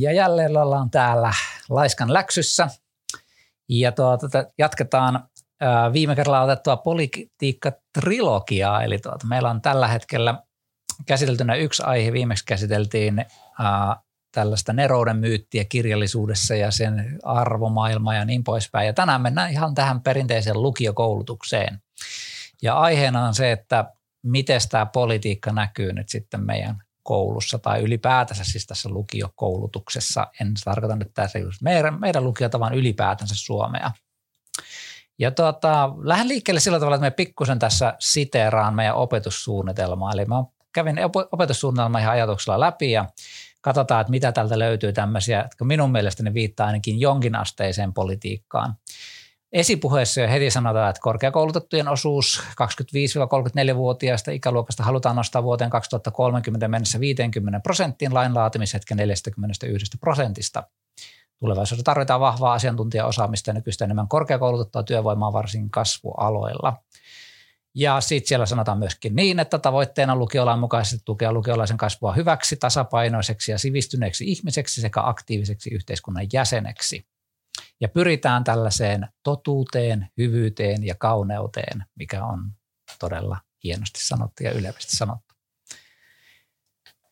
Ja jälleen ollaan täällä Laiskan läksyssä. Ja tuota, jatketaan viime kerralla otettua politiikka-trilogiaa. Eli tuota, meillä on tällä hetkellä käsiteltynä yksi aihe. Viimeksi käsiteltiin ää, tällaista nerouden myyttiä kirjallisuudessa ja sen arvomaailma ja niin poispäin. Ja tänään mennään ihan tähän perinteiseen lukiokoulutukseen. Ja aiheena on se, että miten tämä politiikka näkyy nyt sitten meidän koulussa tai ylipäätänsä siis tässä lukiokoulutuksessa. En tarkoita nyt tässä just meidän, meidän lukiota, vaan ylipäätänsä Suomea. Ja tuota, lähden liikkeelle sillä tavalla, että me pikkusen tässä siteeraan meidän opetussuunnitelmaa. Eli mä kävin opetussuunnitelman ihan ajatuksella läpi ja katsotaan, että mitä tältä löytyy tämmöisiä, jotka minun mielestäni viittaa ainakin jonkinasteiseen politiikkaan. Esipuheessa heti sanotaan, että korkeakoulutettujen osuus 25-34-vuotiaista ikäluokasta halutaan nostaa vuoteen 2030 mennessä 50 prosenttiin lain laatimishetken 41 prosentista. Tulevaisuudessa tarvitaan vahvaa asiantuntijaosaamista ja nykyistä enemmän korkeakoulutettua työvoimaa varsin kasvualoilla. Ja sitten siellä sanotaan myöskin niin, että tavoitteena lukiolain mukaisesti tukea lukiolaisen kasvua hyväksi, tasapainoiseksi ja sivistyneeksi ihmiseksi sekä aktiiviseksi yhteiskunnan jäseneksi – ja pyritään tällaiseen totuuteen, hyvyyteen ja kauneuteen, mikä on todella hienosti sanottu ja yleisesti sanottu.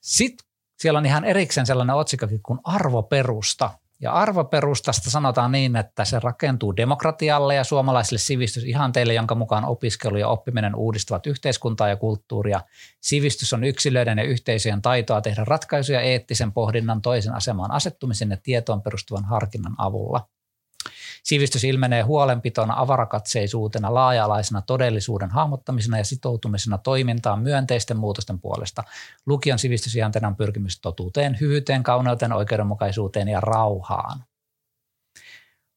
Sitten siellä on ihan erikseen sellainen otsikkokin kuin arvoperusta. Ja arvoperustasta sanotaan niin, että se rakentuu demokratialle ja suomalaisille sivistysihanteille, jonka mukaan opiskelu ja oppiminen uudistavat yhteiskuntaa ja kulttuuria. Sivistys on yksilöiden ja yhteisöjen taitoa tehdä ratkaisuja eettisen pohdinnan toisen asemaan asettumisen ja tietoon perustuvan harkinnan avulla. Sivistys ilmenee huolenpitona, avarakatseisuutena, laaja-alaisena todellisuuden hahmottamisena ja sitoutumisena toimintaan myönteisten muutosten puolesta. Lukion sivistysjänteenä on pyrkimys totuuteen, hyvyyteen, kauneuteen, oikeudenmukaisuuteen ja rauhaan.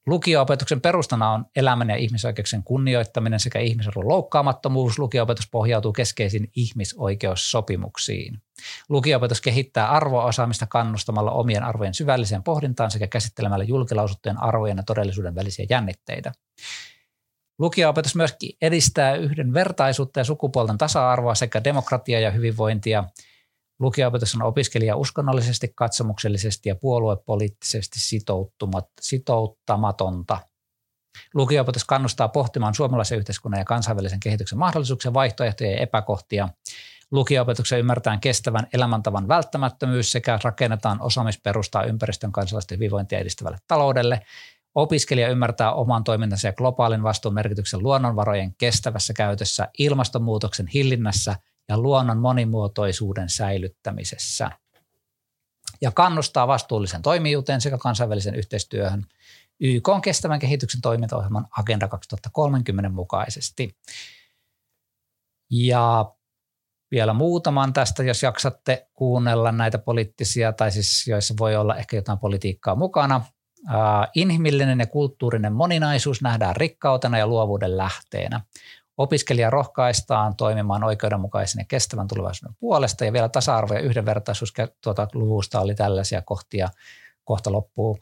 Lukio-opetuksen perustana on elämän ja ihmisoikeuksien kunnioittaminen sekä ihmisarvon loukkaamattomuus. Lukio-opetus pohjautuu keskeisiin ihmisoikeussopimuksiin. Lukio-opetus kehittää arvoosaamista kannustamalla omien arvojen syvälliseen pohdintaan sekä käsittelemällä julkilausuttujen arvojen ja todellisuuden välisiä jännitteitä. Lukio-opetus myöskin edistää yhdenvertaisuutta ja sukupuolten tasa-arvoa sekä demokratiaa ja hyvinvointia – Lukio-opetus on opiskelija uskonnollisesti, katsomuksellisesti ja puoluepoliittisesti sitouttamatonta. Lukio-opetus kannustaa pohtimaan suomalaisen yhteiskunnan ja kansainvälisen kehityksen mahdollisuuksia, vaihtoehtoja ja epäkohtia. Lukio-opetuksen ymmärretään kestävän elämäntavan välttämättömyys sekä rakennetaan osaamisperustaa ympäristön kansalaisten hyvinvointia edistävälle taloudelle. Opiskelija ymmärtää oman toimintansa ja globaalin vastuun merkityksen luonnonvarojen kestävässä käytössä, ilmastonmuutoksen hillinnässä – ja luonnon monimuotoisuuden säilyttämisessä ja kannustaa vastuullisen toimijuuteen sekä kansainvälisen yhteistyöhön YK on kestävän kehityksen toimintaohjelman Agenda 2030 mukaisesti. Ja vielä muutaman tästä, jos jaksatte kuunnella näitä poliittisia, tai siis joissa voi olla ehkä jotain politiikkaa mukana. Inhimillinen ja kulttuurinen moninaisuus nähdään rikkautena ja luovuuden lähteenä. Opiskelija rohkaistaan toimimaan oikeudenmukaisen ja kestävän tulevaisuuden puolesta ja vielä tasa-arvo ja yhdenvertaisuus tuota luvusta oli tällaisia kohtia, kohta loppuu.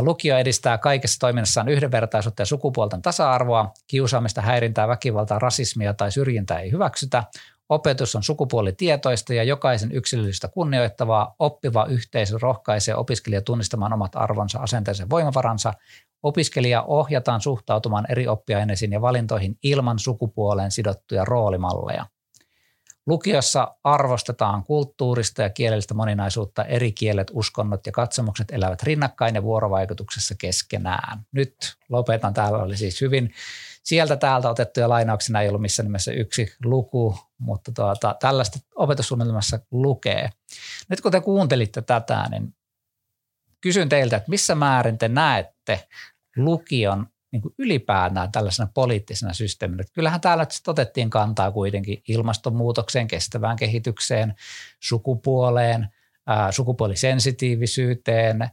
Lukio edistää kaikessa toiminnassaan yhdenvertaisuutta ja sukupuolten tasa-arvoa. Kiusaamista, häirintää, väkivaltaa, rasismia tai syrjintää ei hyväksytä. Opetus on sukupuolitietoista ja jokaisen yksilöllistä kunnioittavaa. Oppiva yhteisö rohkaisee opiskelijaa tunnistamaan omat arvonsa, asenteensa ja voimavaransa. Opiskelija ohjataan suhtautumaan eri oppiaineisiin ja valintoihin ilman sukupuoleen sidottuja roolimalleja. Lukiossa arvostetaan kulttuurista ja kielellistä moninaisuutta, eri kielet, uskonnot ja katsomukset elävät rinnakkain ja vuorovaikutuksessa keskenään. Nyt lopetan. Täällä oli siis hyvin sieltä täältä otettuja lainauksia, ei ollut missään nimessä yksi luku, mutta tuota, tällaista opetussuunnitelmassa lukee. Nyt kun te kuuntelitte tätä, niin kysyn teiltä, että missä määrin te näette lukion niin kuin ylipäätään tällaisena poliittisena systeeminä. Kyllähän täällä otettiin kantaa kuitenkin ilmastonmuutokseen, kestävään kehitykseen, sukupuoleen, ää, sukupuolisensitiivisyyteen, ää,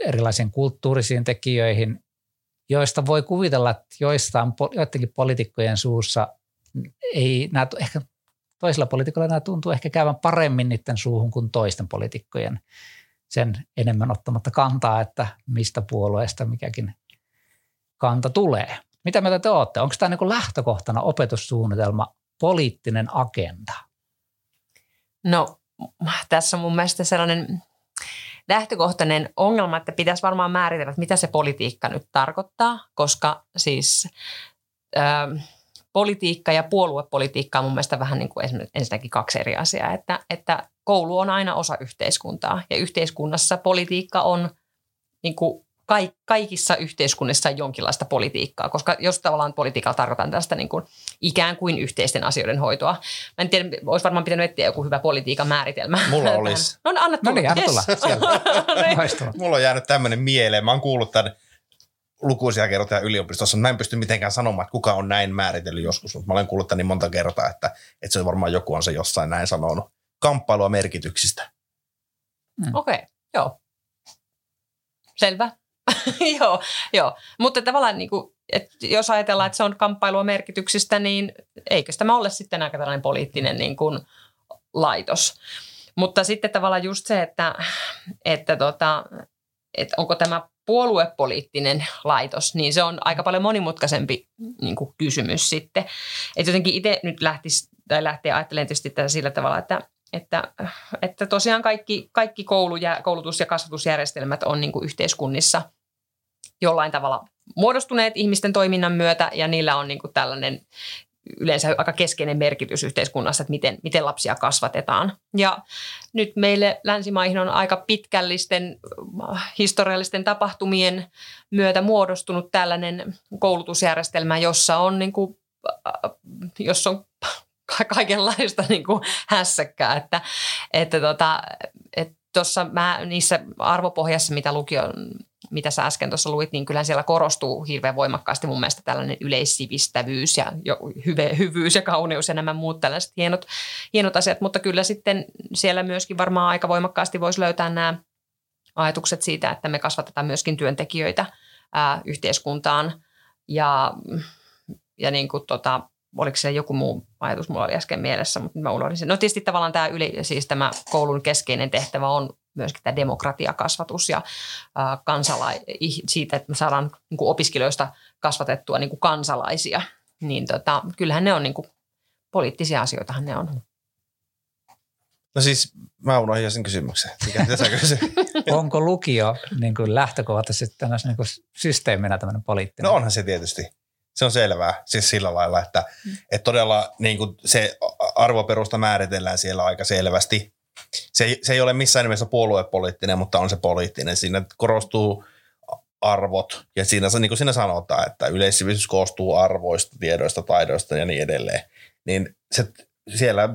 erilaisiin kulttuurisiin tekijöihin, joista voi kuvitella, että joistain, joidenkin poliitikkojen suussa ei nämä, ehkä toisilla poliitikoilla nämä tuntuu ehkä käyvän paremmin niiden suuhun kuin toisten poliitikkojen sen enemmän ottamatta kantaa, että mistä puolueesta mikäkin kanta tulee. Mitä mieltä te olette? Onko tämä niin lähtökohtana opetussuunnitelma poliittinen agenda? No tässä on mun mielestä sellainen lähtökohtainen ongelma, että pitäisi varmaan määritellä, että mitä se politiikka nyt tarkoittaa, koska siis ö, politiikka ja puoluepolitiikka on mun mielestä vähän niin kuin ensinnäkin kaksi eri asiaa, että, että koulu on aina osa yhteiskuntaa ja yhteiskunnassa politiikka on niin kuin kaikissa yhteiskunnissa jonkinlaista politiikkaa, koska jos tavallaan politiikalla tarkoitan tästä niin kuin ikään kuin yhteisten asioiden hoitoa. Mä en tiedä, olisi varmaan pitänyt etsiä joku hyvä politiikan määritelmä. Mulla olisi. No, anna tulla. No niin, anna tulla. Yes. Mulla on jäänyt tämmöinen mieleen. Mä oon kuullut tämän lukuisia kertoja yliopistossa, mutta mä en pysty mitenkään sanomaan, että kuka on näin määritellyt joskus, mutta mä olen kuullut tämän niin monta kertaa, että, että se on varmaan joku on se jossain näin sanonut. Kamppailua merkityksistä. Mm. Okei, okay, joo. Selvä. joo, joo. Mutta tavallaan niin kuin, että jos ajatellaan, että se on kamppailua merkityksistä, niin eikö tämä ole sitten aika tällainen poliittinen niin kuin, laitos. Mutta sitten tavallaan just se, että, että, tota, että onko tämä puoluepoliittinen laitos, niin se on aika paljon monimutkaisempi niin kuin kysymys sitten. Että jotenkin itse nyt lähtisi, tai lähtee ajattelemaan tietysti tätä sillä tavalla, että, että, että tosiaan kaikki, kaikki koulu ja, koulutus- ja kasvatusjärjestelmät on niin kuin yhteiskunnissa jollain tavalla muodostuneet ihmisten toiminnan myötä ja niillä on niin kuin tällainen yleensä aika keskeinen merkitys yhteiskunnassa, että miten, miten lapsia kasvatetaan. Ja nyt meille länsimaihin on aika pitkällisten äh, historiallisten tapahtumien myötä muodostunut tällainen koulutusjärjestelmä, jossa on, niin kuin, äh, jossa on kaikenlaista niin kuin hässäkkää, että, että tota, tuossa mä niissä arvopohjassa, mitä lukion mitä sä äsken tuossa luit, niin kyllä siellä korostuu hirveän voimakkaasti mun mielestä tällainen yleissivistävyys ja jo hyve, hyvyys ja kauneus ja nämä muut tällaiset hienot, hienot asiat. Mutta kyllä sitten siellä myöskin varmaan aika voimakkaasti voisi löytää nämä ajatukset siitä, että me kasvatetaan myöskin työntekijöitä ää, yhteiskuntaan ja, ja niin kuin tota, oliko se joku muu ajatus, mulla oli äsken mielessä, mutta mä unohdin sen. No tietysti tavallaan tämä, yli, siis tämä koulun keskeinen tehtävä on myöskin tämä demokratiakasvatus ja äh, kansala- siitä, että me saadaan niin kuin opiskelijoista kasvatettua niin kuin kansalaisia. Niin tota, kyllähän ne on niin kuin, poliittisia asioitahan ne on. No siis mä unohdin sen kysymyksen. Mikä tässä Onko lukio niin kuin lähtökohtaisesti niin kuin systeeminä tämmöinen poliittinen? No onhan se tietysti. Se on selvää siis sillä lailla, että, mm. että todella niin kuin se arvoperusta määritellään siellä aika selvästi se ei, se ei ole missään nimessä puoluepoliittinen, mutta on se poliittinen. Siinä korostuu arvot ja siinä, niin kuin siinä sanotaan, että yleissivistys koostuu arvoista, tiedoista, taidoista ja niin edelleen. Niin se, siellä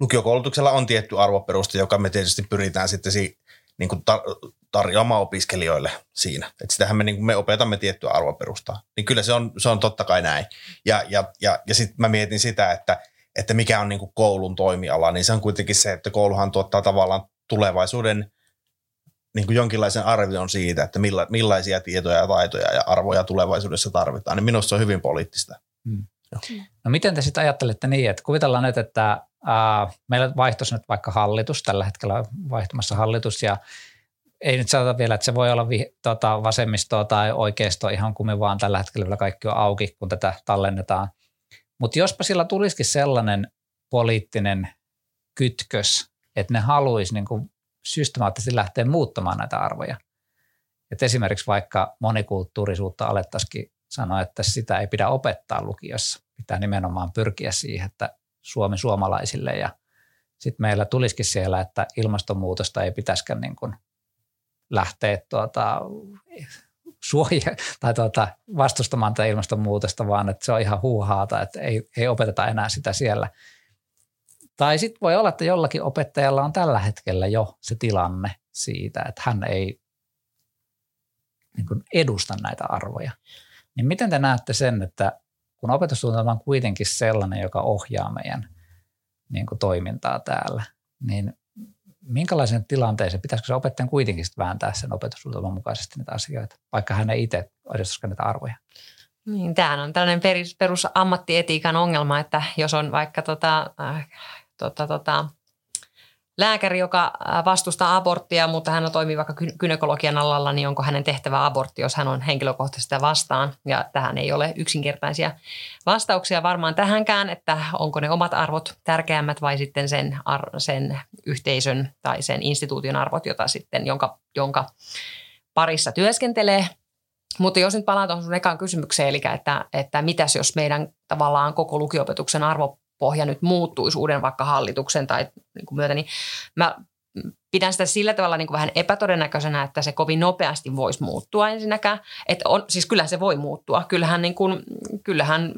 lukiokoulutuksella on tietty arvoperusta, joka me tietysti pyritään sitten si, niin kuin tar- tarjoamaan opiskelijoille siinä. Et sitähän me, niin kuin me opetamme tiettyä arvoperustaa. Niin kyllä se on, se on totta kai näin. Ja, ja, ja, ja sitten mä mietin sitä, että – että mikä on niin kuin koulun toimiala, niin se on kuitenkin se, että kouluhan tuottaa tavallaan tulevaisuuden niin kuin jonkinlaisen arvion siitä, että milla, millaisia tietoja ja taitoja ja arvoja tulevaisuudessa tarvitaan, niin minusta se on hyvin poliittista. Hmm. No miten te sitten ajattelette niin, että kuvitellaan nyt, että äh, meillä vaihtoisi nyt vaikka hallitus, tällä hetkellä on vaihtumassa hallitus ja ei nyt sanota vielä, että se voi olla vi, tota, vasemmistoa tai oikeistoa ihan kummin vaan tällä hetkellä vielä kaikki on auki, kun tätä tallennetaan – mutta jospa sillä tulisikin sellainen poliittinen kytkös, että ne haluaisi niin systemaattisesti lähteä muuttamaan näitä arvoja. Et esimerkiksi vaikka monikulttuurisuutta alettaisikin sanoa, että sitä ei pidä opettaa lukiossa. Pitää nimenomaan pyrkiä siihen, että Suomi suomalaisille ja sitten meillä tulisikin siellä, että ilmastonmuutosta ei pitäisikään niin lähteä tuota, suoja tai tuota, vastustamaan tätä ilmastonmuutosta, vaan että se on ihan huuhaata, että ei, ei opeteta enää sitä siellä. Tai sitten voi olla, että jollakin opettajalla on tällä hetkellä jo se tilanne siitä, että hän ei niin kuin edusta näitä arvoja. Niin miten te näette sen, että kun opetussuunnitelma on kuitenkin sellainen, joka ohjaa meidän niin kuin toimintaa täällä, niin minkälaisen tilanteeseen, pitäisikö se opettajan kuitenkin vääntää sen opetussuunnitelman mukaisesti niitä asioita, vaikka hän ei itse edustaisikaan niitä arvoja? Niin, tämähän on tällainen perus, perus ongelma, että jos on vaikka tota, äh, tota, tota, lääkäri, joka vastustaa aborttia, mutta hän toimii vaikka gynekologian alalla, niin onko hänen tehtävä abortti, jos hän on henkilökohtaisesti vastaan. Ja tähän ei ole yksinkertaisia vastauksia varmaan tähänkään, että onko ne omat arvot tärkeämmät vai sitten sen, sen yhteisön tai sen instituution arvot, jota sitten, jonka, jonka parissa työskentelee. Mutta jos nyt palaan tuohon sun ekaan kysymykseen, eli että, että mitäs jos meidän tavallaan koko lukiopetuksen arvo pohja nyt muuttuisi uuden vaikka hallituksen tai niin kuin myötä, niin mä pidän sitä sillä tavalla niin kuin vähän epätodennäköisenä, että se kovin nopeasti voisi muuttua ensinnäkään. Että on, siis kyllähän se voi muuttua. Kyllähän, niin kuin, kyllähän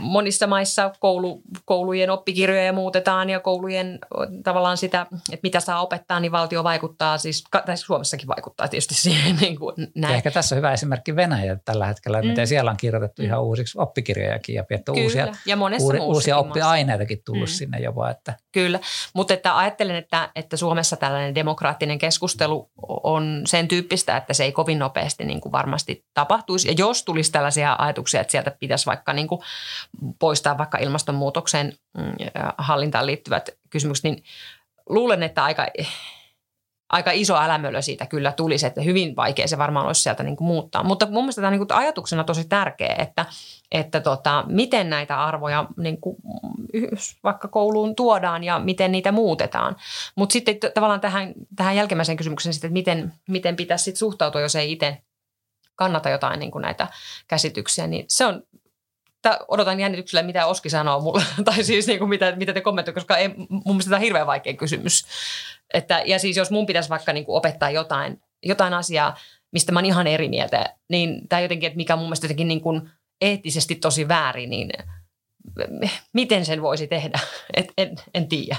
monissa maissa koulu, koulujen oppikirjoja muutetaan ja koulujen tavallaan sitä, että mitä saa opettaa, niin valtio vaikuttaa, siis, tai Suomessakin vaikuttaa tietysti siihen. Niin kuin näin. Ehkä tässä on hyvä esimerkki Venäjä tällä hetkellä, mm. miten siellä on kirjoitettu mm. ihan uusiksi oppikirjojakin ja pietty uusia, ja uusia, uusia oppiaineitakin tullut mm. sinne jopa. Että. Kyllä, mutta että ajattelen, että, että Suomessa tällainen demokraattinen keskustelu on sen tyyppistä, että se ei kovin nopeasti niin kuin varmasti tapahtuisi. Ja jos tulisi tällaisia ajatuksia, että sieltä pitäisi vaikka niin kuin poistaa vaikka ilmastonmuutoksen mm, hallintaan liittyvät kysymykset, niin luulen, että aika, aika iso älämölö siitä kyllä tulisi, että hyvin vaikea se varmaan olisi sieltä niin kuin muuttaa. Mutta mun mielestä tämä niin kuin ajatuksena tosi tärkeä, että, että tota, miten näitä arvoja niin kuin vaikka kouluun tuodaan ja miten niitä muutetaan. Mutta sitten tavallaan tähän, tähän jälkimmäiseen kysymykseen, että miten, miten pitäisi sit suhtautua, jos ei itse kannata jotain niin kuin näitä käsityksiä, niin se on odotan jännityksellä, mitä Oski sanoo mulle, tai siis niin kuin mitä, mitä te kommentoitte, koska ei, mun mielestä tämä on hirveän vaikea kysymys. Että, ja siis jos mun pitäisi vaikka niin kuin opettaa jotain, jotain asiaa, mistä mä oon ihan eri mieltä, niin tämä jotenkin, että mikä on mun mielestä jotenkin niin kuin eettisesti tosi väärin, niin miten sen voisi tehdä? Et, en, en tiedä.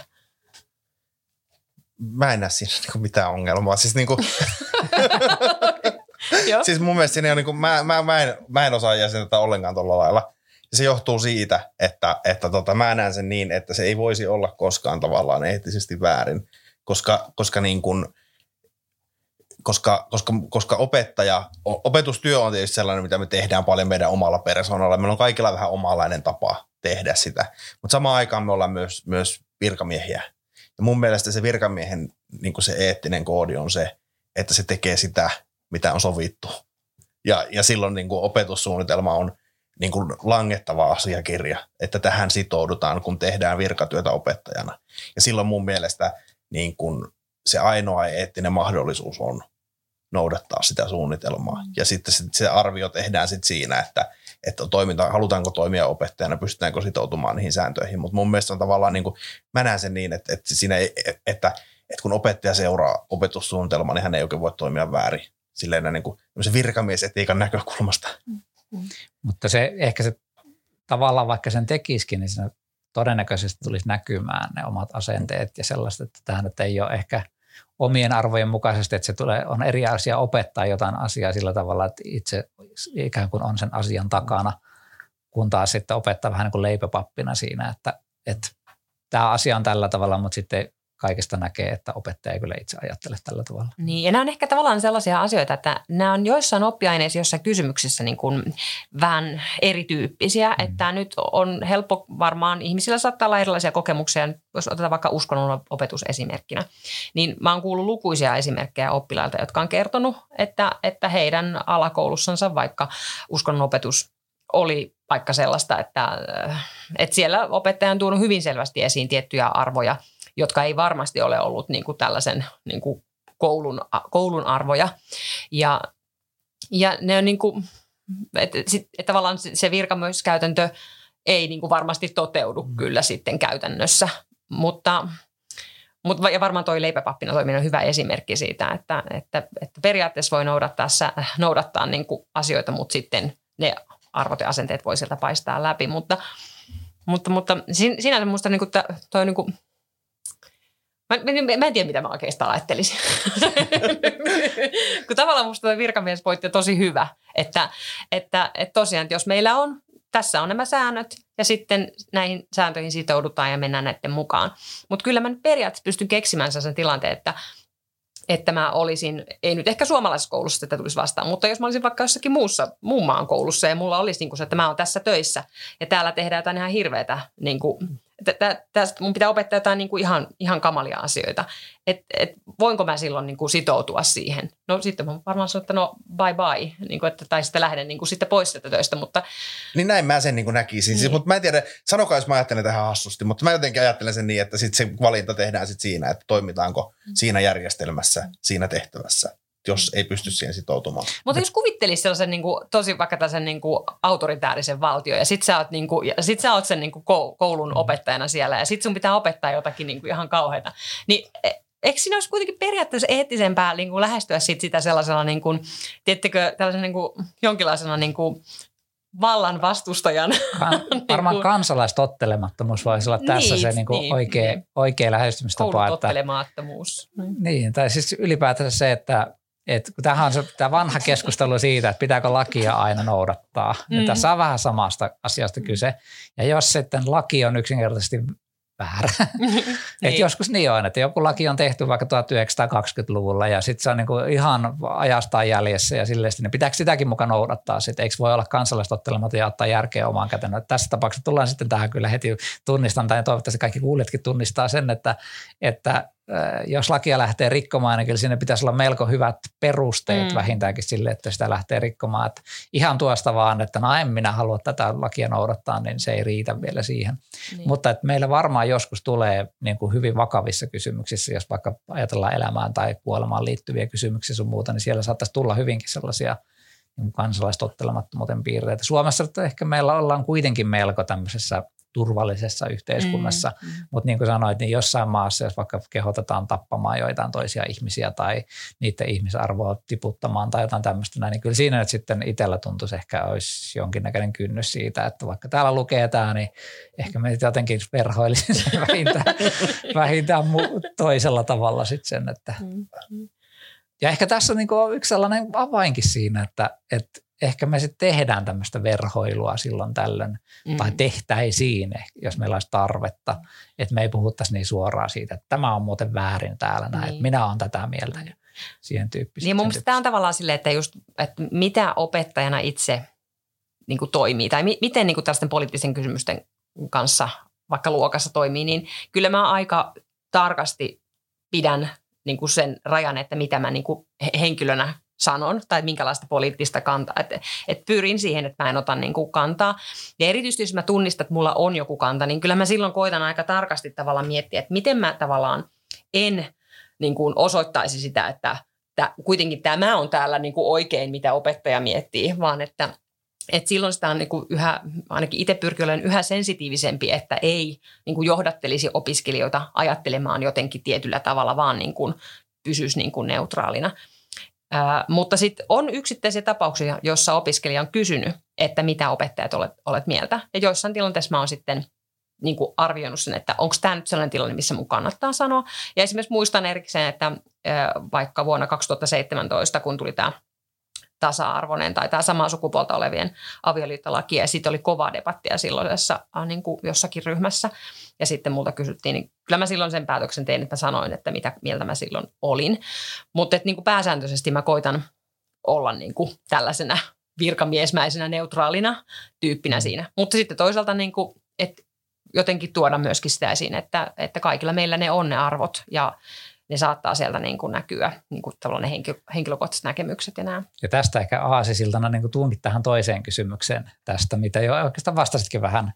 Mä en näe siinä niinku mitään ongelmaa. Siis, niinku, siis mun mielestä siinä on niinku, mä, mä, mä, en, mä en osaa jäsentä ollenkaan tuolla lailla. Se johtuu siitä, että, että tota, mä näen sen niin, että se ei voisi olla koskaan tavallaan eettisesti väärin, koska, koska niin kuin, koska, koska, koska opettaja, opetustyö on tietysti sellainen, mitä me tehdään paljon meidän omalla persoonalla. Meillä on kaikilla vähän omanlainen tapa tehdä sitä. Mutta samaan aikaan me ollaan myös, myös virkamiehiä. Ja mun mielestä se virkamiehen niin se eettinen koodi on se, että se tekee sitä, mitä on sovittu. Ja, ja silloin niin kuin opetussuunnitelma on – niin kuin langettava asiakirja, että tähän sitoudutaan, kun tehdään virkatyötä opettajana. Ja silloin mun mielestä niin kuin se ainoa eettinen mahdollisuus on noudattaa sitä suunnitelmaa. Ja sitten se arvio tehdään sitten siinä, että, että toiminta, halutaanko toimia opettajana, pystytäänkö sitoutumaan niihin sääntöihin. Mutta mun mielestä on tavallaan, niin kuin, mä näen sen niin, että, että, siinä ei, että, että kun opettaja seuraa opetussuunnitelmaa, niin hän ei oikein voi toimia väärin. Silleen niin kuin virkamiesetiikan näkökulmasta. Mm. Mm. Mutta se ehkä se tavallaan vaikka sen tekisikin, niin siinä todennäköisesti tulisi näkymään ne omat asenteet ja sellaista, että tämä nyt ei ole ehkä omien arvojen mukaisesti, että se tulee, on eri asia opettaa jotain asiaa sillä tavalla, että itse ikään kuin on sen asian takana, kun taas sitten opettaa vähän niin kuin leipäpappina siinä, että, että tämä asia on tällä tavalla, mutta sitten kaikesta näkee, että opettaja ei kyllä itse ajattele tällä tavalla. Niin, ja nämä on ehkä tavallaan sellaisia asioita, että nämä on joissain oppiaineissa, joissa kysymyksissä niin kuin vähän erityyppisiä, mm. että nyt on helppo varmaan, ihmisillä saattaa olla erilaisia kokemuksia, jos otetaan vaikka uskonnon opetus esimerkkinä, niin mä oon kuullut lukuisia esimerkkejä oppilailta, jotka on kertonut, että, että heidän alakoulussansa vaikka uskonnon opetus oli vaikka sellaista, että, että siellä opettaja on tuonut hyvin selvästi esiin tiettyjä arvoja – jotka ei varmasti ole ollut niin kuin tällaisen niin kuin koulun, koulun arvoja. Ja, ja ne on niin kuin, että, sit, että tavallaan se virkamyyskäytäntö ei niin kuin varmasti toteudu mm. kyllä sitten käytännössä, mutta mutta ja varmaan toi leipäpappina toiminen on hyvä esimerkki siitä, että, että, että periaatteessa voi noudattaa, noudattaa niin kuin asioita, mutta sitten ne arvot ja asenteet voi sieltä paistaa läpi. Mutta, mutta, mutta sinänsä minusta niin kuin, toi niin kuin Mä, mä, mä en tiedä, mitä mä oikeastaan ajattelisin. Kun tavallaan musta virkamiespointti on tosi hyvä, että, että, että tosiaan, että jos meillä on, tässä on nämä säännöt ja sitten näihin sääntöihin sitoudutaan ja mennään näiden mukaan. Mutta kyllä mä nyt periaatteessa pystyn keksimään sen tilanteen, että, että mä olisin, ei nyt ehkä suomalaisessa koulussa tätä tulisi vastaan, mutta jos mä olisin vaikka jossakin muussa, muun maan koulussa ja mulla olisi niin kuin se, että mä oon tässä töissä ja täällä tehdään jotain ihan hirveätä niin kuin tästä mun pitää opettaa jotain niin kuin ihan, ihan kamalia asioita. Et, et, voinko mä silloin niin kuin sitoutua siihen? No sitten mä varmaan sanon, että no bye bye, niin kuin, että, tai sitten lähden niin kuin sitten pois sieltä töistä. Mutta... Niin näin mä sen niin kuin näkisin. Siis, niin. Siis, mutta mä en tiedä, sanokaa jos mä ajattelen tähän hassusti, mutta mä jotenkin ajattelen sen niin, että sitten se valinta tehdään sitten siinä, että toimitaanko mm. siinä järjestelmässä, siinä tehtävässä jos ei pysty siihen sitoutumaan. Mutta jos kuvittelisi sellaisen niin kuin, tosi vaikka tällaisen niin kuin, autoritäärisen valtio ja sit sä oot, niin kuin, ja sit sä oot sen niin kuin, koulun mm. opettajana siellä ja sit sun pitää opettaa jotakin niin kuin, ihan kauheita, niin e, eikö siinä olisi kuitenkin periaatteessa eettisempää niin kuin lähestyä sit sitä sellaisella, niin kuin, tiettekö, tällaisen niin kuin, jonkinlaisena niin kuin, vallan vastustajan. Kan, varmaan niin kansalaistottelemattomuus voisi olla tässä niin, se niin kuin niin, oikea, niin. oikea lähestymistapa. Koulutottelemattomuus. Että, niin, tai siis ylipäätään se, että et, tämähän on se, tämä vanha keskustelu siitä, että pitääkö lakia aina noudattaa. Mm. Ja tässä on vähän samasta asiasta kyse. Ja jos sitten laki on yksinkertaisesti väärä. niin. Et joskus niin on, että joku laki on tehty vaikka 1920-luvulla ja sitten se on niinku ihan ajastaan jäljessä ja silleen, niin pitääkö sitäkin mukaan noudattaa sitten? Eikö voi olla kansalaistottelematon ja ottaa järkeä omaan käteen? No, tässä tapauksessa tullaan sitten tähän kyllä heti tunnistan tai toivottavasti kaikki kuulijatkin tunnistaa sen, että, että jos lakia lähtee rikkomaan, niin kyllä siinä pitäisi olla melko hyvät perusteet mm. vähintäänkin sille, että sitä lähtee rikkomaan. Että ihan tuosta vaan, että no en minä halua tätä lakia noudattaa, niin se ei riitä vielä siihen. Niin. Mutta että meillä varmaan joskus tulee niin kuin hyvin vakavissa kysymyksissä, jos vaikka ajatellaan elämään tai kuolemaan liittyviä kysymyksiä sun muuta, niin siellä saattaisi tulla hyvinkin sellaisia niin kansalaistottelemattomuuden piirteitä. Suomessa ehkä meillä ollaan kuitenkin melko tämmöisessä – turvallisessa yhteiskunnassa. Mm, mm. Mutta niin kuin sanoit, niin jossain maassa, jos vaikka kehotetaan tappamaan joitain toisia ihmisiä tai niiden ihmisarvoa tiputtamaan tai jotain tämmöistä niin kyllä siinä nyt sitten itsellä tuntuisi ehkä olisi jonkinnäköinen kynnys siitä, että vaikka täällä lukee tämä, niin ehkä me jotenkin verhoilisin sen vähintään, vähintään toisella tavalla sitten sen, että mm, mm. ja ehkä tässä on niin yksi sellainen avainkin siinä, että, että ehkä me sitten tehdään tämmöistä verhoilua silloin tällöin, mm. tai tehtäisiin, jos meillä olisi tarvetta, että me ei puhuttaisi niin suoraan siitä, että tämä on muuten väärin täällä näin, niin. että minä olen tätä mieltä ja siihen tyyppistä. Niin mun mielestä tämä on tavallaan silleen, että just, että mitä opettajana itse niin kuin toimii, tai mi- miten niin kuin tällaisten poliittisen kysymysten kanssa vaikka luokassa toimii, niin kyllä mä aika tarkasti pidän niin kuin sen rajan, että mitä mä niin kuin henkilönä sanon tai minkälaista poliittista kantaa. Et, et pyrin siihen, että mä en ota niin kuin kantaa. Ja erityisesti jos mä tunnistan, että mulla on joku kanta, niin kyllä mä silloin koitan aika tarkasti tavallaan miettiä, että miten mä tavallaan en niin kuin osoittaisi sitä, että, että kuitenkin tämä on täällä niin kuin oikein, mitä opettaja miettii, vaan että et silloin sitä on niin kuin yhä, ainakin itse pyrkii olemaan yhä sensitiivisempi, että ei niin kuin johdattelisi opiskelijoita ajattelemaan jotenkin tietyllä tavalla, vaan niin kuin pysyisi niin kuin neutraalina. Mutta sitten on yksittäisiä tapauksia, joissa opiskelija on kysynyt, että mitä opettajat olet, olet mieltä. Ja joissain tilanteissa mä oon sitten niin kuin arvioinut sen, että onko tämä nyt sellainen tilanne, missä mun kannattaa sanoa. Ja esimerkiksi muistan erikseen, että vaikka vuonna 2017, kun tuli tämä tasa-arvoinen tai tämä samaa sukupuolta olevien avioliittolaki. Ja sitten oli kovaa debattia silloisessa äh, niin kuin jossakin ryhmässä. Ja sitten multa kysyttiin, niin kyllä mä silloin sen päätöksen tein, että mä sanoin, että mitä mieltä mä silloin olin. Mutta niin kuin pääsääntöisesti mä koitan olla niin kuin tällaisena virkamiesmäisenä neutraalina tyyppinä siinä. Mutta sitten toisaalta niin kuin, että jotenkin tuoda myöskin sitä esiin, että, että kaikilla meillä ne on ne arvot ja ne saattaa sieltä niin kuin näkyä niin kuin ne henkilö, henkilökohtaiset näkemykset ja nämä. Ja tästä ehkä aasisiltana niin tuunkin tähän toiseen kysymykseen tästä, mitä jo oikeastaan vastasitkin vähän.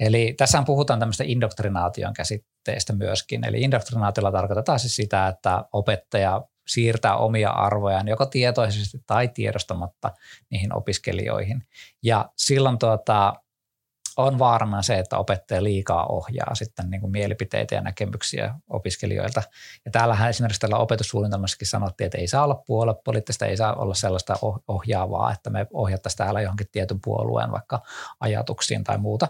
Eli tässä puhutaan tämmöistä indoktrinaation käsitteestä myöskin. Eli indoktrinaatiolla tarkoitetaan siis sitä, että opettaja siirtää omia arvojaan joko tietoisesti tai tiedostamatta niihin opiskelijoihin. Ja silloin tuota, on vaarana se, että opettaja liikaa ohjaa sitten niin kuin mielipiteitä ja näkemyksiä opiskelijoilta. Ja täällähän esimerkiksi tällä opetussuunnitelmassakin sanottiin, että ei saa olla puoluepoliittista, ei saa olla sellaista ohjaavaa, että me ohjattaisiin täällä johonkin tietyn puolueen vaikka ajatuksiin tai muuta.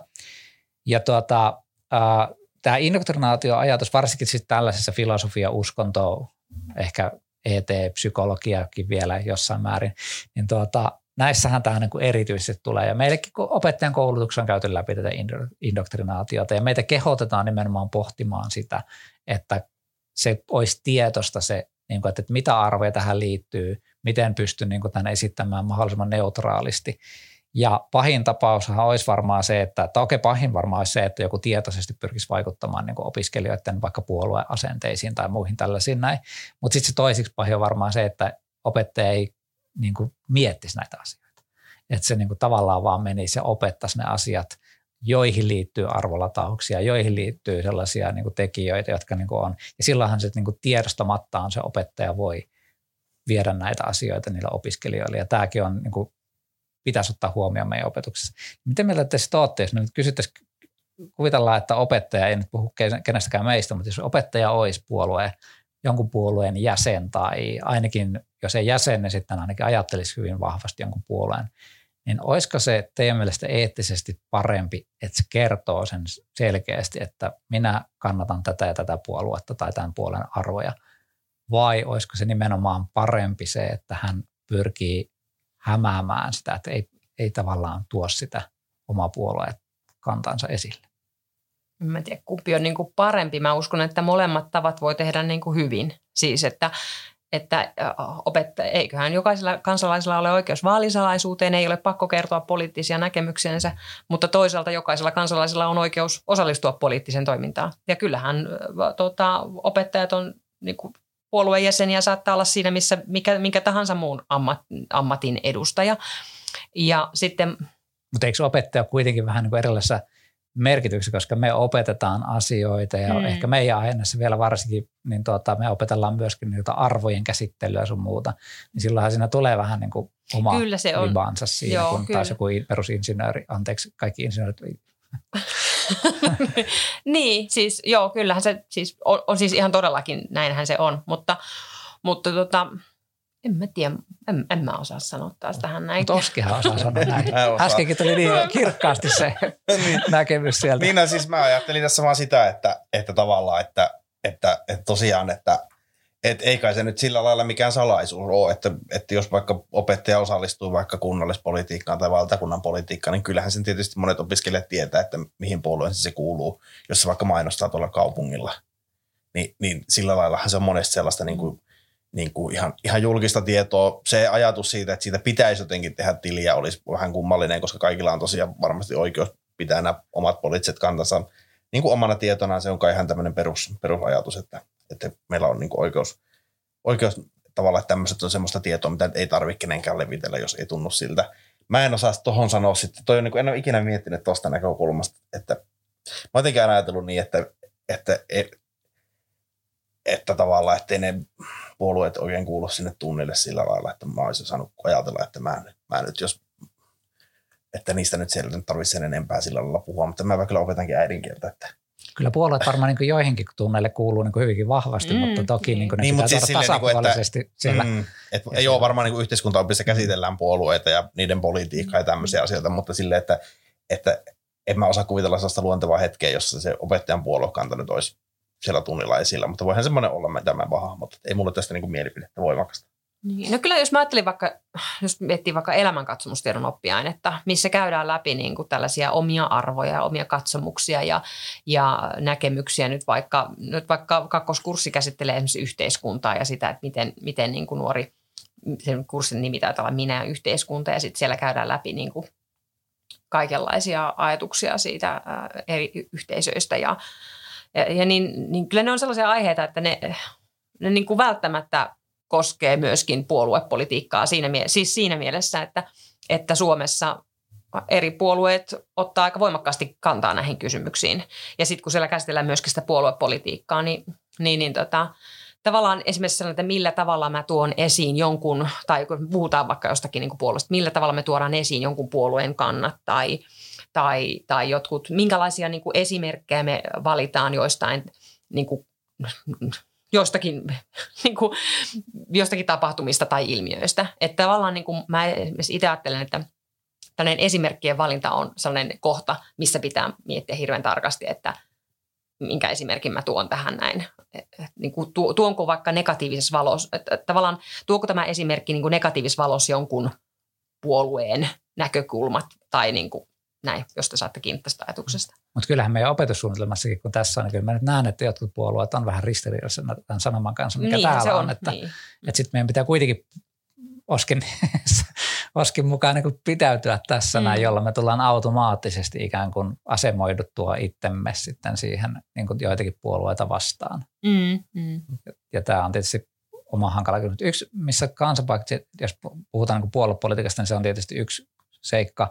Ja tuota, äh, tämä indoktrinaatioajatus, varsinkin sitten tällaisessa filosofia, uskonto, ehkä ET-psykologiakin vielä jossain määrin, niin tuota, näissähän tämä niin kuin erityisesti tulee. Ja meillekin opettajan koulutuksen on käyty läpi tätä indoktrinaatiota ja meitä kehotetaan nimenomaan pohtimaan sitä, että se olisi tietosta se, niin kuin, että mitä arvoja tähän liittyy, miten pystyn niin kuin tämän esittämään mahdollisimman neutraalisti. Ja pahin tapaushan olisi varmaan se, että, tai okei, pahin varmaan olisi se, että joku tietoisesti pyrkisi vaikuttamaan niin opiskelijoiden vaikka puolueasenteisiin tai muihin tällaisiin näin. Mutta sitten se toisiksi pahin on varmaan se, että opettaja ei niin kuin miettisi näitä asioita. Että se niin kuin tavallaan vaan menisi ja opettaisi ne asiat, joihin liittyy arvolatauksia, joihin liittyy sellaisia niin kuin tekijöitä, jotka niin kuin on. Ja silloinhan se niin kuin tiedostamattaan se opettaja voi viedä näitä asioita niille opiskelijoille. Ja tämäkin on, niin kuin, pitäisi ottaa huomioon meidän opetuksessa. Miten meillä te sitten olette, jos me nyt kysyttäisiin, kuvitellaan, että opettaja, ei nyt puhu kenestäkään meistä, mutta jos opettaja olisi puolue, jonkun puolueen jäsen tai ainakin, jos ei jäsen, niin sitten ainakin ajattelisi hyvin vahvasti jonkun puolueen, niin olisiko se teidän mielestä eettisesti parempi, että se kertoo sen selkeästi, että minä kannatan tätä ja tätä puoluetta tai tämän puolen arvoja, vai olisiko se nimenomaan parempi se, että hän pyrkii hämäämään sitä, että ei, ei tavallaan tuo sitä omaa puolueen kantansa esille? Mä tiedä, kumpi on niin kuin parempi. Mä uskon, että molemmat tavat voi tehdä niin kuin hyvin. Siis, että, että opettaja, eiköhän jokaisella kansalaisella ole oikeus vaalisalaisuuteen, ei ole pakko kertoa poliittisia näkemyksiänsä, mutta toisaalta jokaisella kansalaisella on oikeus osallistua poliittiseen toimintaan. Ja kyllähän tota, opettajat on niin kuin puolueen jäseniä saattaa olla siinä, missä mikä, minkä tahansa muun ammat, ammatin edustaja. Ja sitten... Mutta eikö opettaja kuitenkin vähän niin kuin erilaisessa merkityksessä, koska me opetetaan asioita ja mm. ehkä meidän aineessa vielä varsinkin, niin tuota, me opetellaan myöskin niitä arvojen käsittelyä sun muuta, niin silloinhan siinä tulee vähän niin kuin oma kyllä se on. vibansa siinä, Joo, kun kyllä. taas joku perusinsinööri, anteeksi kaikki insinöörit niin, siis joo, kyllähän se siis on, on, siis ihan todellakin näinhän se on, mutta, mutta tota, en mä tiedä, en, en mä osaa sanoa taas tähän näin. Toskihan osaa sanoa näin. Äskenkin tuli niin kirkkaasti se niin. näkemys sieltä. Niin, no, siis mä ajattelin tässä vaan sitä, että, että tavallaan, että, että, että tosiaan, että et ei kai se nyt sillä lailla mikään salaisuus ole, että, että jos vaikka opettaja osallistuu vaikka kunnallispolitiikkaan tai valtakunnan politiikkaan, niin kyllähän sen tietysti monet opiskelijat tietää, että mihin puolueeseen se kuuluu, jos se vaikka mainostaa tuolla kaupungilla. Ni, niin sillä laillahan se on monesti sellaista niin kuin, niin kuin ihan, ihan julkista tietoa. Se ajatus siitä, että siitä pitäisi jotenkin tehdä tiliä, olisi vähän kummallinen, koska kaikilla on tosiaan varmasti oikeus pitää nämä omat poliittiset kantansa niin kuin omana tietonaan. Se on kai ihan tämmöinen perus, perusajatus, että – että meillä on niin oikeus, oikeus tavallaan, että tämmöiset on semmoista tietoa, mitä ei tarvitse kenenkään levitellä, jos ei tunnu siltä. Mä en osaa tuohon sanoa sitten, toi on niin kuin, en ole ikinä miettinyt tuosta näkökulmasta, että mä oon aina ajatellut niin, että, että, että, tavallaan, ettei ne puolueet oikein kuulu sinne tunnille sillä lailla, että mä olisin saanut ajatella, että mä, mä nyt jos että niistä nyt siellä nyt tarvitse sen enempää sillä lailla puhua, mutta mä kyllä opetankin äidinkieltä, että Kyllä puolueet varmaan niin joihinkin tunneille kuuluu niin hyvinkin vahvasti, mm, mutta toki niin. niin, ne niin, pitää siis tasapuolisesti niin kuin, että, siellä. Mm, et, ei ole varmaan niin yhteiskuntaopissa käsitellään puolueita ja niiden politiikkaa ja tämmöisiä mm. asioita, mutta silleen, että, että en mä osaa kuvitella sellaista luontevaa hetkeä, jossa se opettajan puoluekanta nyt olisi siellä tunnilla esillä, mutta voihan semmoinen olla, mitä mä mutta ei mulle tästä niin kuin mielipidettä voimakasta. Niin. No kyllä jos mä ajattelin vaikka, jos miettii vaikka elämänkatsomustiedon oppiainetta, missä käydään läpi niin kuin tällaisia omia arvoja, omia katsomuksia ja, ja näkemyksiä. Nyt vaikka, nyt vaikka kakkoskurssi käsittelee esimerkiksi yhteiskuntaa ja sitä, että miten, miten niin kuin nuori, sen kurssin nimi taitaa olla minä ja yhteiskunta ja sitten siellä käydään läpi niin kuin kaikenlaisia ajatuksia siitä eri yhteisöistä ja, ja, ja niin, niin kyllä ne on sellaisia aiheita, että ne, ne niin kuin välttämättä koskee myöskin puoluepolitiikkaa siinä, siis siinä mielessä, että, että Suomessa eri puolueet ottaa aika voimakkaasti kantaa näihin kysymyksiin. Ja sitten kun siellä käsitellään myöskin sitä puoluepolitiikkaa, niin, niin, niin tota, tavallaan esimerkiksi sellainen, että millä tavalla mä tuon esiin jonkun, tai kun puhutaan vaikka jostakin niin puolueesta, millä tavalla me tuodaan esiin jonkun puolueen kannat tai, tai, tai jotkut, minkälaisia niin kuin esimerkkejä me valitaan joistain niin kuin, jostakin, niin kuin, jostakin tapahtumista tai ilmiöistä. Että tavallaan niin kuin mä itse ajattelen, että tällainen esimerkkien valinta on sellainen kohta, missä pitää miettiä hirveän tarkasti, että minkä esimerkin mä tuon tähän näin. Niin kuin tuonko vaikka negatiivisessa valossa, että tavallaan tuoko tämä esimerkki niin negatiivisessa valossa jonkun puolueen näkökulmat tai niin kuin näin, jos te saatte kiinni tästä ajatuksesta. Mutta kyllähän meidän opetussuunnitelmassakin, kun tässä on, niin kyllä mä nyt näen, että jotkut puolueet on vähän ristiriidassa tämän sanoman kanssa, mikä niin, täällä on. on. Että, niin. että sitten meidän pitää kuitenkin oskin Oskin mukaan niin pitäytyä tässä mm. näin, jolla me tullaan automaattisesti ikään kuin asemoiduttua itsemme sitten siihen niin kuin joitakin puolueita vastaan. Mm, mm. Ja, ja tämä on tietysti oma hankala kysymys. Yksi, missä kansanpaketti, jos puhutaan niin puoluepolitiikasta, niin se on tietysti yksi seikka.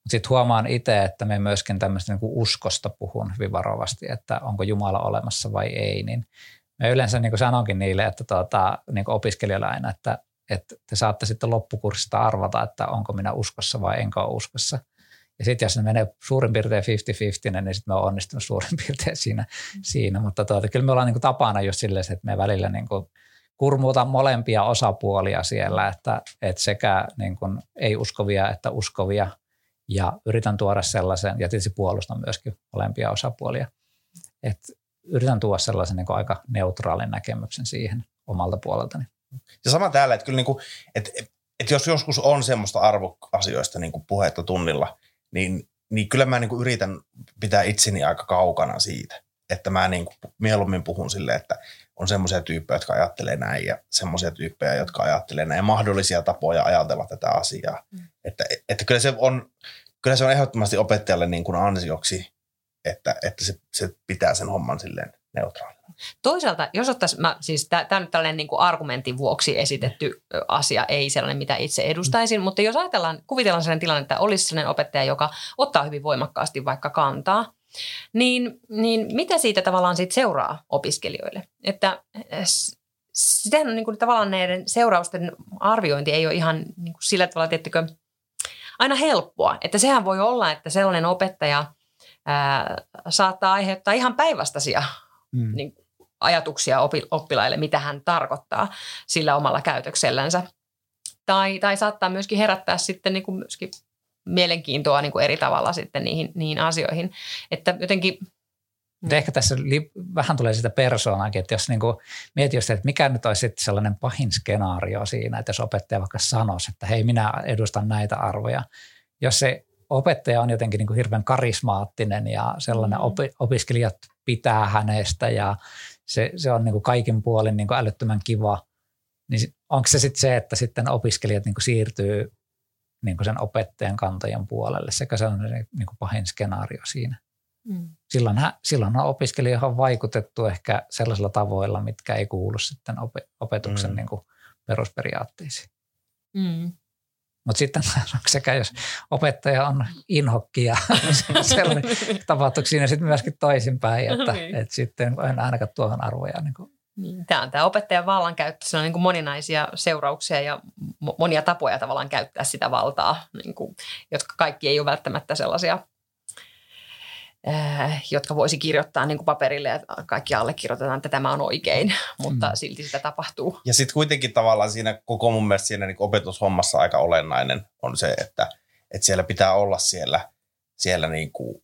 Mutta sitten huomaan itse, että me myöskin tämmöistä niin uskosta puhun hyvin varovasti, että onko Jumala olemassa vai ei. Niin mä yleensä niin kuin sanonkin niille, että tuota, niin kuin opiskelijoille aina, että, että te saatte sitten loppukurssista arvata, että onko minä uskossa vai enkä ole uskossa. Ja sitten jos ne menee suurin piirtein 50-50, niin sitten me on onnistunut suurin piirtein siinä. Mm. siinä. Mutta tuota, kyllä me ollaan niin kuin tapana just silleen, että me välillä niin kuin kurmuutan molempia osapuolia siellä, että, että sekä niin kuin ei-uskovia että uskovia ja yritän tuoda sellaisen, ja tietysti puolustan myöskin molempia osapuolia, että yritän tuoda sellaisen niin aika neutraalin näkemyksen siihen omalta puoleltani. Ja sama täällä, että kyllä niin kuin, että, että jos joskus on semmoista arvoasioista niin kuin puhetta tunnilla, niin, niin kyllä mä niin kuin yritän pitää itseni aika kaukana siitä. Että mä niin kuin mieluummin puhun silleen, että on semmoisia tyyppejä, jotka ajattelee näin ja semmoisia tyyppejä, jotka ajattelee näin ja mahdollisia tapoja ajatella tätä asiaa. Mm. Että, että kyllä, se on, kyllä se on ehdottomasti opettajalle niin kuin ansioksi, että, että se, se pitää sen homman silleen neutraalina. Toisaalta, jos ottaisiin, siis tämä on nyt tällainen niin kuin argumentin vuoksi esitetty asia, ei sellainen, mitä itse edustaisin, mm. mutta jos ajatellaan, kuvitellaan sellainen tilanne, että olisi sellainen opettaja, joka ottaa hyvin voimakkaasti vaikka kantaa, niin, niin mitä siitä tavallaan siitä seuraa opiskelijoille? Että sitähän on niin kuin tavallaan näiden seurausten arviointi ei ole ihan niin kuin sillä tavalla, tiettykö, aina helppoa. Että sehän voi olla, että sellainen opettaja ää, saattaa aiheuttaa ihan päinvastaisia mm. niin, ajatuksia oppilaille, mitä hän tarkoittaa sillä omalla käytöksellänsä. Tai, tai saattaa myöskin herättää sitten niin kuin myöskin mielenkiintoa niin kuin eri tavalla sitten niihin, niihin asioihin. Että jotenkin mutta ehkä tässä li, vähän tulee sitä persoonaakin, että jos niin kuin mietit just, että mikä nyt olisi sitten sellainen pahin skenaario siinä, että jos opettaja vaikka sanoisi, että hei minä edustan näitä arvoja. Jos se opettaja on jotenkin niin kuin hirveän karismaattinen ja sellainen mm. opi, opiskelijat pitää hänestä ja se, se on niin kuin kaikin puolin niin kuin älyttömän kiva, niin onko se sitten se, että sitten opiskelijat niin kuin siirtyy niin kuin sen opettajan kantajan puolelle, sekä se on niin kuin pahin skenaario siinä. Mm. Silloin, silloin opiskelijoihin on vaikutettu ehkä sellaisilla tavoilla, mitkä ei kuulu sitten opetuksen mm. niin kuin perusperiaatteisiin. Mm. Mutta sitten sekä jos opettaja on inhokki ja sellainen tapahtuuko siinä sitten myöskin toisinpäin, että, niin. että sitten en ainakaan tuohon arvoja niin kuin niin, tämä on tämä opettajan vallankäyttö. Se on niin kuin moninaisia seurauksia ja monia tapoja tavallaan käyttää sitä valtaa, niin kuin, jotka kaikki ei ole välttämättä sellaisia, äh, jotka voisi kirjoittaa niin kuin paperille ja kaikki allekirjoitetaan, että tämä on oikein, mutta mm. silti sitä tapahtuu. Ja sitten kuitenkin tavallaan siinä koko mun mielestä siinä niin opetushommassa aika olennainen on se, että, että siellä pitää olla siellä, siellä niin kuin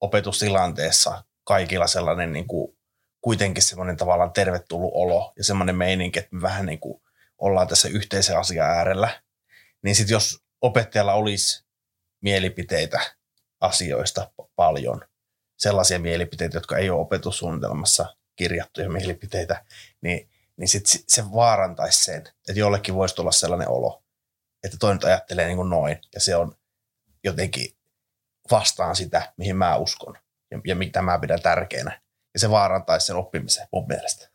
opetustilanteessa kaikilla sellainen niin kuin kuitenkin semmoinen tavallaan tervetullut olo ja semmoinen meininki, että me vähän niin kuin ollaan tässä yhteisen asian äärellä. Niin sitten jos opettajalla olisi mielipiteitä asioista paljon, sellaisia mielipiteitä, jotka ei ole opetussuunnitelmassa kirjattuja mielipiteitä, niin, niin sit se vaarantaisi sen, että jollekin voisi tulla sellainen olo, että toinen ajattelee niin kuin noin ja se on jotenkin vastaan sitä, mihin mä uskon ja, ja mitä mä pidän tärkeänä ja se vaarantaisi sen oppimisen mun mielestä.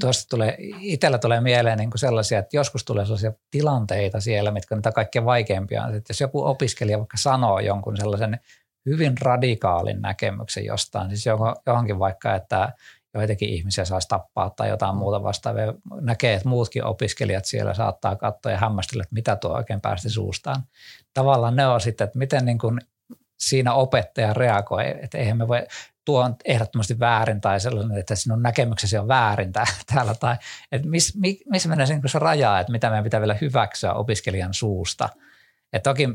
Tuosta tulee, itsellä tulee mieleen niin kuin sellaisia, että joskus tulee sellaisia tilanteita siellä, mitkä on niitä kaikkein vaikeimpia. Että jos joku opiskelija vaikka sanoo jonkun sellaisen hyvin radikaalin näkemyksen jostain, siis johonkin vaikka, että joitakin ihmisiä saisi tappaa tai jotain muuta vastaavaa. Näkee, että muutkin opiskelijat siellä saattaa katsoa ja hämmästellä, että mitä tuo oikein päästi suustaan. Tavallaan ne on sitten, että miten niin kuin siinä opettaja reagoi, että eihän me voi, tuo on ehdottomasti väärin tai sellainen, että sinun näkemyksesi on väärin täällä. Tai että missä miss menee se raja, että mitä meidän pitää vielä hyväksyä opiskelijan suusta. Et toki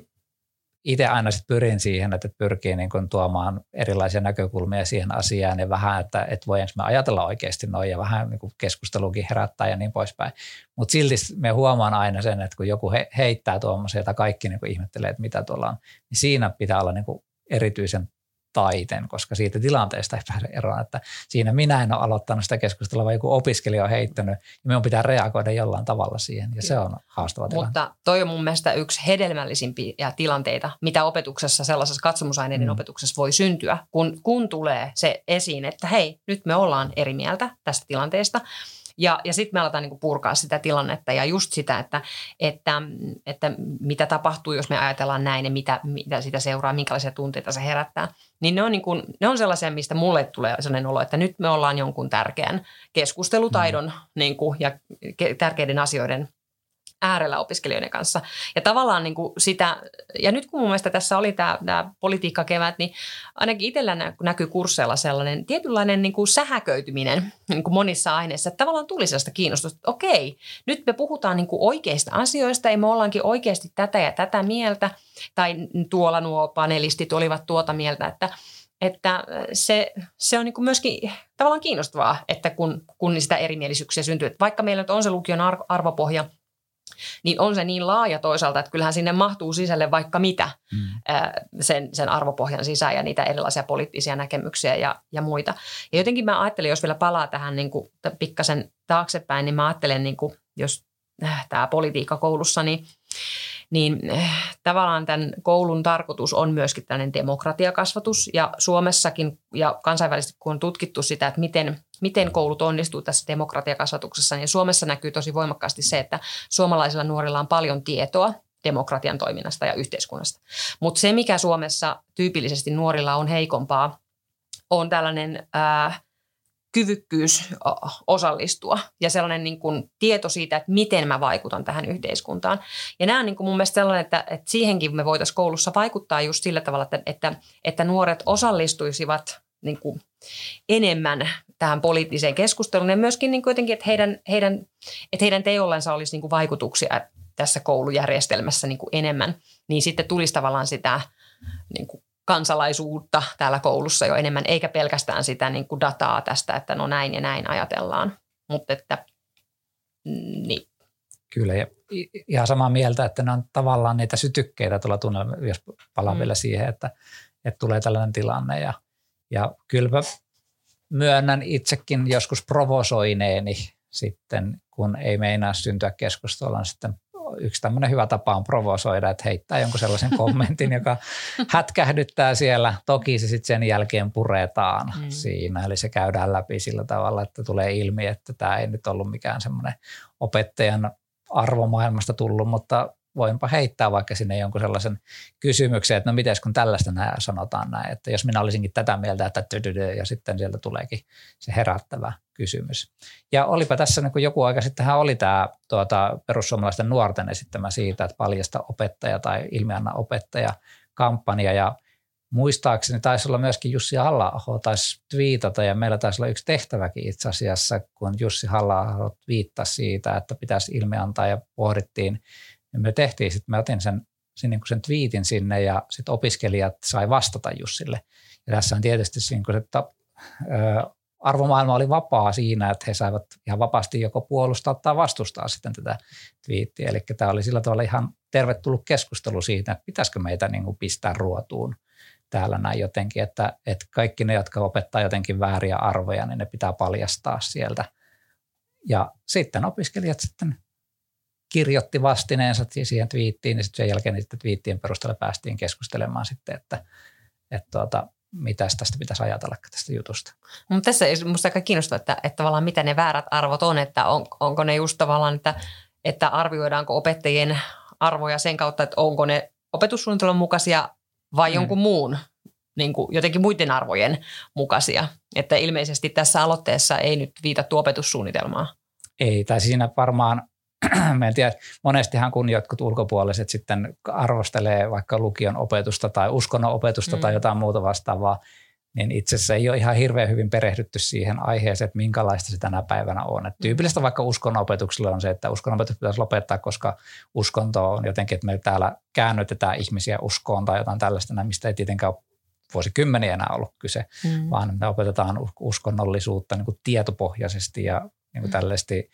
itse aina sit pyrin siihen, että pyrkii niin kuin tuomaan erilaisia näkökulmia siihen asiaan ja vähän, että, että voidaanko me ajatella oikeasti noin ja vähän niin keskustelukin herättää ja niin poispäin. Mutta silti me huomaan aina sen, että kun joku he, heittää tuommoisia, tai kaikki niin kuin ihmettelee, että mitä tuolla on, niin siinä pitää olla niin kuin erityisen taiten, koska siitä tilanteesta ei pääse eroon, että siinä minä en ole aloittanut sitä keskustelua, vaan joku opiskelija on heittänyt ja minun pitää reagoida jollain tavalla siihen ja se on haastava tilanne. Mutta toi on mun mielestä yksi hedelmällisimpiä tilanteita, mitä opetuksessa, sellaisessa katsomusaineiden mm. opetuksessa voi syntyä, kun, kun tulee se esiin, että hei, nyt me ollaan eri mieltä tästä tilanteesta ja, ja sitten me aletaan niin purkaa sitä tilannetta ja just sitä, että, että, että mitä tapahtuu, jos me ajatellaan näin ja mitä, mitä sitä seuraa, minkälaisia tunteita se herättää. Niin ne on, niin kuin, ne on sellaisia, mistä mulle tulee sellainen olo, että nyt me ollaan jonkun tärkeän keskustelutaidon mm. niin kuin, ja tärkeiden asioiden äärellä opiskelijoiden kanssa. Ja tavallaan niin kuin sitä, ja nyt kun mun mielestä tässä oli tämä, tämä politiikkakevät, niin ainakin itsellä näkyy kursseilla sellainen tietynlainen niin kuin sähäköityminen niin kuin monissa aineissa, että tavallaan tuli sellaista kiinnostusta, että okei, nyt me puhutaan niin kuin oikeista asioista, ja me ollaankin oikeasti tätä ja tätä mieltä, tai tuolla nuo panelistit olivat tuota mieltä, että että se, se on niin kuin myöskin tavallaan kiinnostavaa, että kun, kun sitä erimielisyyksiä syntyy. Että vaikka meillä nyt on se lukion arvopohja – niin on se niin laaja toisaalta, että kyllähän sinne mahtuu sisälle vaikka mitä mm. sen, sen arvopohjan sisään ja niitä erilaisia poliittisia näkemyksiä ja, ja muita. Ja jotenkin mä ajattelin, jos vielä palaa tähän niin kuin pikkasen taaksepäin, niin mä ajattelen, niin kuin, jos äh, tämä politiikka koulussa, niin niin äh, tavallaan tämän koulun tarkoitus on myöskin tällainen demokratiakasvatus ja Suomessakin ja kansainvälisesti kun on tutkittu sitä, että miten, miten koulut onnistuu tässä demokratiakasvatuksessa, niin Suomessa näkyy tosi voimakkaasti se, että suomalaisilla nuorilla on paljon tietoa demokratian toiminnasta ja yhteiskunnasta. Mutta se, mikä Suomessa tyypillisesti nuorilla on heikompaa, on tällainen ää, kyvykkyys osallistua ja sellainen niin kuin tieto siitä, että miten mä vaikutan tähän yhteiskuntaan. Ja nämä on niin kuin mun mielestä sellainen, että, että siihenkin me voitaisiin koulussa vaikuttaa just sillä tavalla, että, että, että nuoret osallistuisivat niin kuin enemmän tähän poliittiseen keskusteluun ja myöskin niin kuin jotenkin, että heidän, heidän, että heidän teollensa olisi niin kuin vaikutuksia tässä koulujärjestelmässä niin kuin enemmän, niin sitten tulisi tavallaan sitä niin kuin kansalaisuutta täällä koulussa jo enemmän, eikä pelkästään sitä niin kuin dataa tästä, että no näin ja näin ajatellaan. Mutta että, mm, niin. Kyllä, ja ihan samaa mieltä, että ne on tavallaan niitä sytykkeitä tuolla tunnella, jos palaan mm. vielä siihen, että, että tulee tällainen tilanne. Ja, ja kyllä myönnän itsekin joskus provosoineeni sitten, kun ei meinaa syntyä keskustelua, niin sitten yksi tämmöinen hyvä tapa on provosoida, että heittää jonkun sellaisen kommentin, joka hätkähdyttää siellä. Toki se sitten sen jälkeen puretaan mm. siinä, eli se käydään läpi sillä tavalla, että tulee ilmi, että tämä ei nyt ollut mikään semmoinen opettajan arvomaailmasta tullut, mutta voinpa heittää vaikka sinne jonkun sellaisen kysymyksen, että no miten kun tällaista näin sanotaan näin, että jos minä olisinkin tätä mieltä, että ja sitten sieltä tuleekin se herättävä kysymys. Ja olipa tässä niin kuin joku aika sittenhän oli tämä tuota, perussuomalaisten nuorten esittämä siitä, että paljasta opettaja tai ilmianna opettaja kampanja ja muistaakseni taisi olla myöskin Jussi halla taisi twiitata ja meillä taisi olla yksi tehtäväkin itse asiassa, kun Jussi halla viittasi siitä, että pitäisi ilmiantaa ja pohdittiin ja me tehtiin sitten, mä otin sen, sen, niin sen twiitin sinne ja sitten opiskelijat sai vastata Jussille. Ja tässä on tietysti niin kuin, että arvomaailma oli vapaa siinä, että he saivat ihan vapaasti joko puolustaa tai vastustaa sitten tätä twiittiä. Eli tämä oli sillä tavalla ihan tervetullut keskustelu siitä, että pitäisikö meitä niin kuin pistää ruotuun täällä näin jotenkin, että, että kaikki ne, jotka opettaa jotenkin vääriä arvoja, niin ne pitää paljastaa sieltä. Ja sitten opiskelijat sitten kirjoitti vastineensa siihen twiittiin, niin sitten sen jälkeen niiden twiittien perusteella päästiin keskustelemaan sitten, että, että tuota, mitä tästä pitäisi ajatella tästä jutusta. Mutta tässä minusta aika kiinnostaa, että, että tavallaan mitä ne väärät arvot on, että on, onko ne just tavallaan, että, että arvioidaanko opettajien arvoja sen kautta, että onko ne opetussuunnitelman mukaisia vai mm. jonkun muun, niin kuin jotenkin muiden arvojen mukaisia. Että ilmeisesti tässä aloitteessa ei nyt viitattu opetussuunnitelmaa. Ei, tai siinä varmaan mä en tiedä, monestihan kun jotkut ulkopuoliset sitten arvostelee vaikka lukion opetusta tai uskonnon opetusta mm. tai jotain muuta vastaavaa, niin itse asiassa ei ole ihan hirveän hyvin perehdytty siihen aiheeseen, että minkälaista se tänä päivänä on. Et mm. tyypillistä vaikka uskonnonopetuksella on se, että uskonnonopetus pitäisi lopettaa, koska uskonto on jotenkin, että me täällä käännytetään ihmisiä uskoon tai jotain tällaista, mistä ei tietenkään ole vuosikymmeniä enää ollut kyse, mm. vaan me opetetaan uskonnollisuutta niin kuin tietopohjaisesti ja niin kuin mm. tällaisesti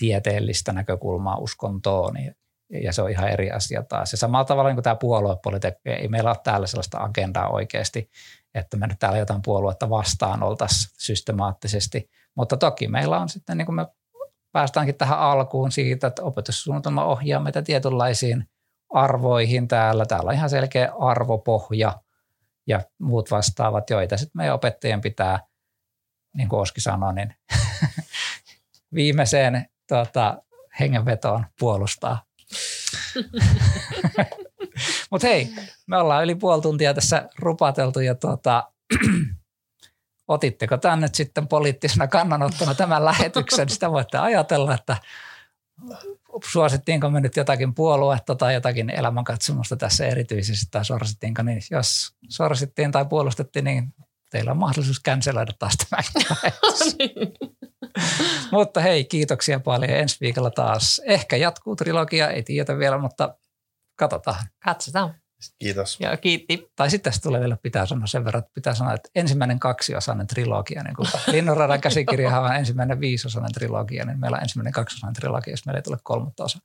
tieteellistä näkökulmaa uskontoon. Niin ja se on ihan eri asia taas. Ja samalla tavalla niin kuin tämä puoluepolitiikka, ei meillä ole täällä sellaista agendaa oikeasti, että me nyt täällä jotain puoluetta vastaan oltaisiin systemaattisesti. Mutta toki meillä on sitten, niin kuin me päästäänkin tähän alkuun siitä, että opetussuunnitelma ohjaa meitä tietynlaisiin arvoihin täällä. Täällä on ihan selkeä arvopohja ja muut vastaavat, joita sitten meidän opettajien pitää, niin kuin Oski sanoi, niin viimeiseen tuota, hengenvetoon puolustaa. Mutta hei, me ollaan yli puoli tuntia tässä rupateltu ja tuota, otitteko tämän nyt sitten poliittisena kannanottona tämän lähetyksen? Sitä voitte ajatella, että suosittiinko me nyt jotakin puoluetta tai jotakin elämänkatsomusta tässä erityisesti tai sorsittiinko, niin jos sorsittiin tai puolustettiin, niin teillä on mahdollisuus känseloida taas tämä Mutta hei, kiitoksia paljon. Ensi viikolla taas ehkä jatkuu trilogia, ei tiedä vielä, mutta katsotaan. Katsotaan. Kiitos. Joo, kiitti. Tai sitten tässä tulee vielä pitää sanoa sen verran, että pitää sanoa, että ensimmäinen kaksiosainen trilogia, niin kuin Linnunradan käsikirjahan on ensimmäinen viisosainen trilogia, niin meillä on ensimmäinen kaksiosainen trilogia, jos meillä ei tule kolmatta osa.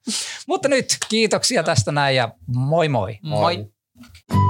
Mutta nyt kiitoksia tästä näin ja moi moi. Moi. moi.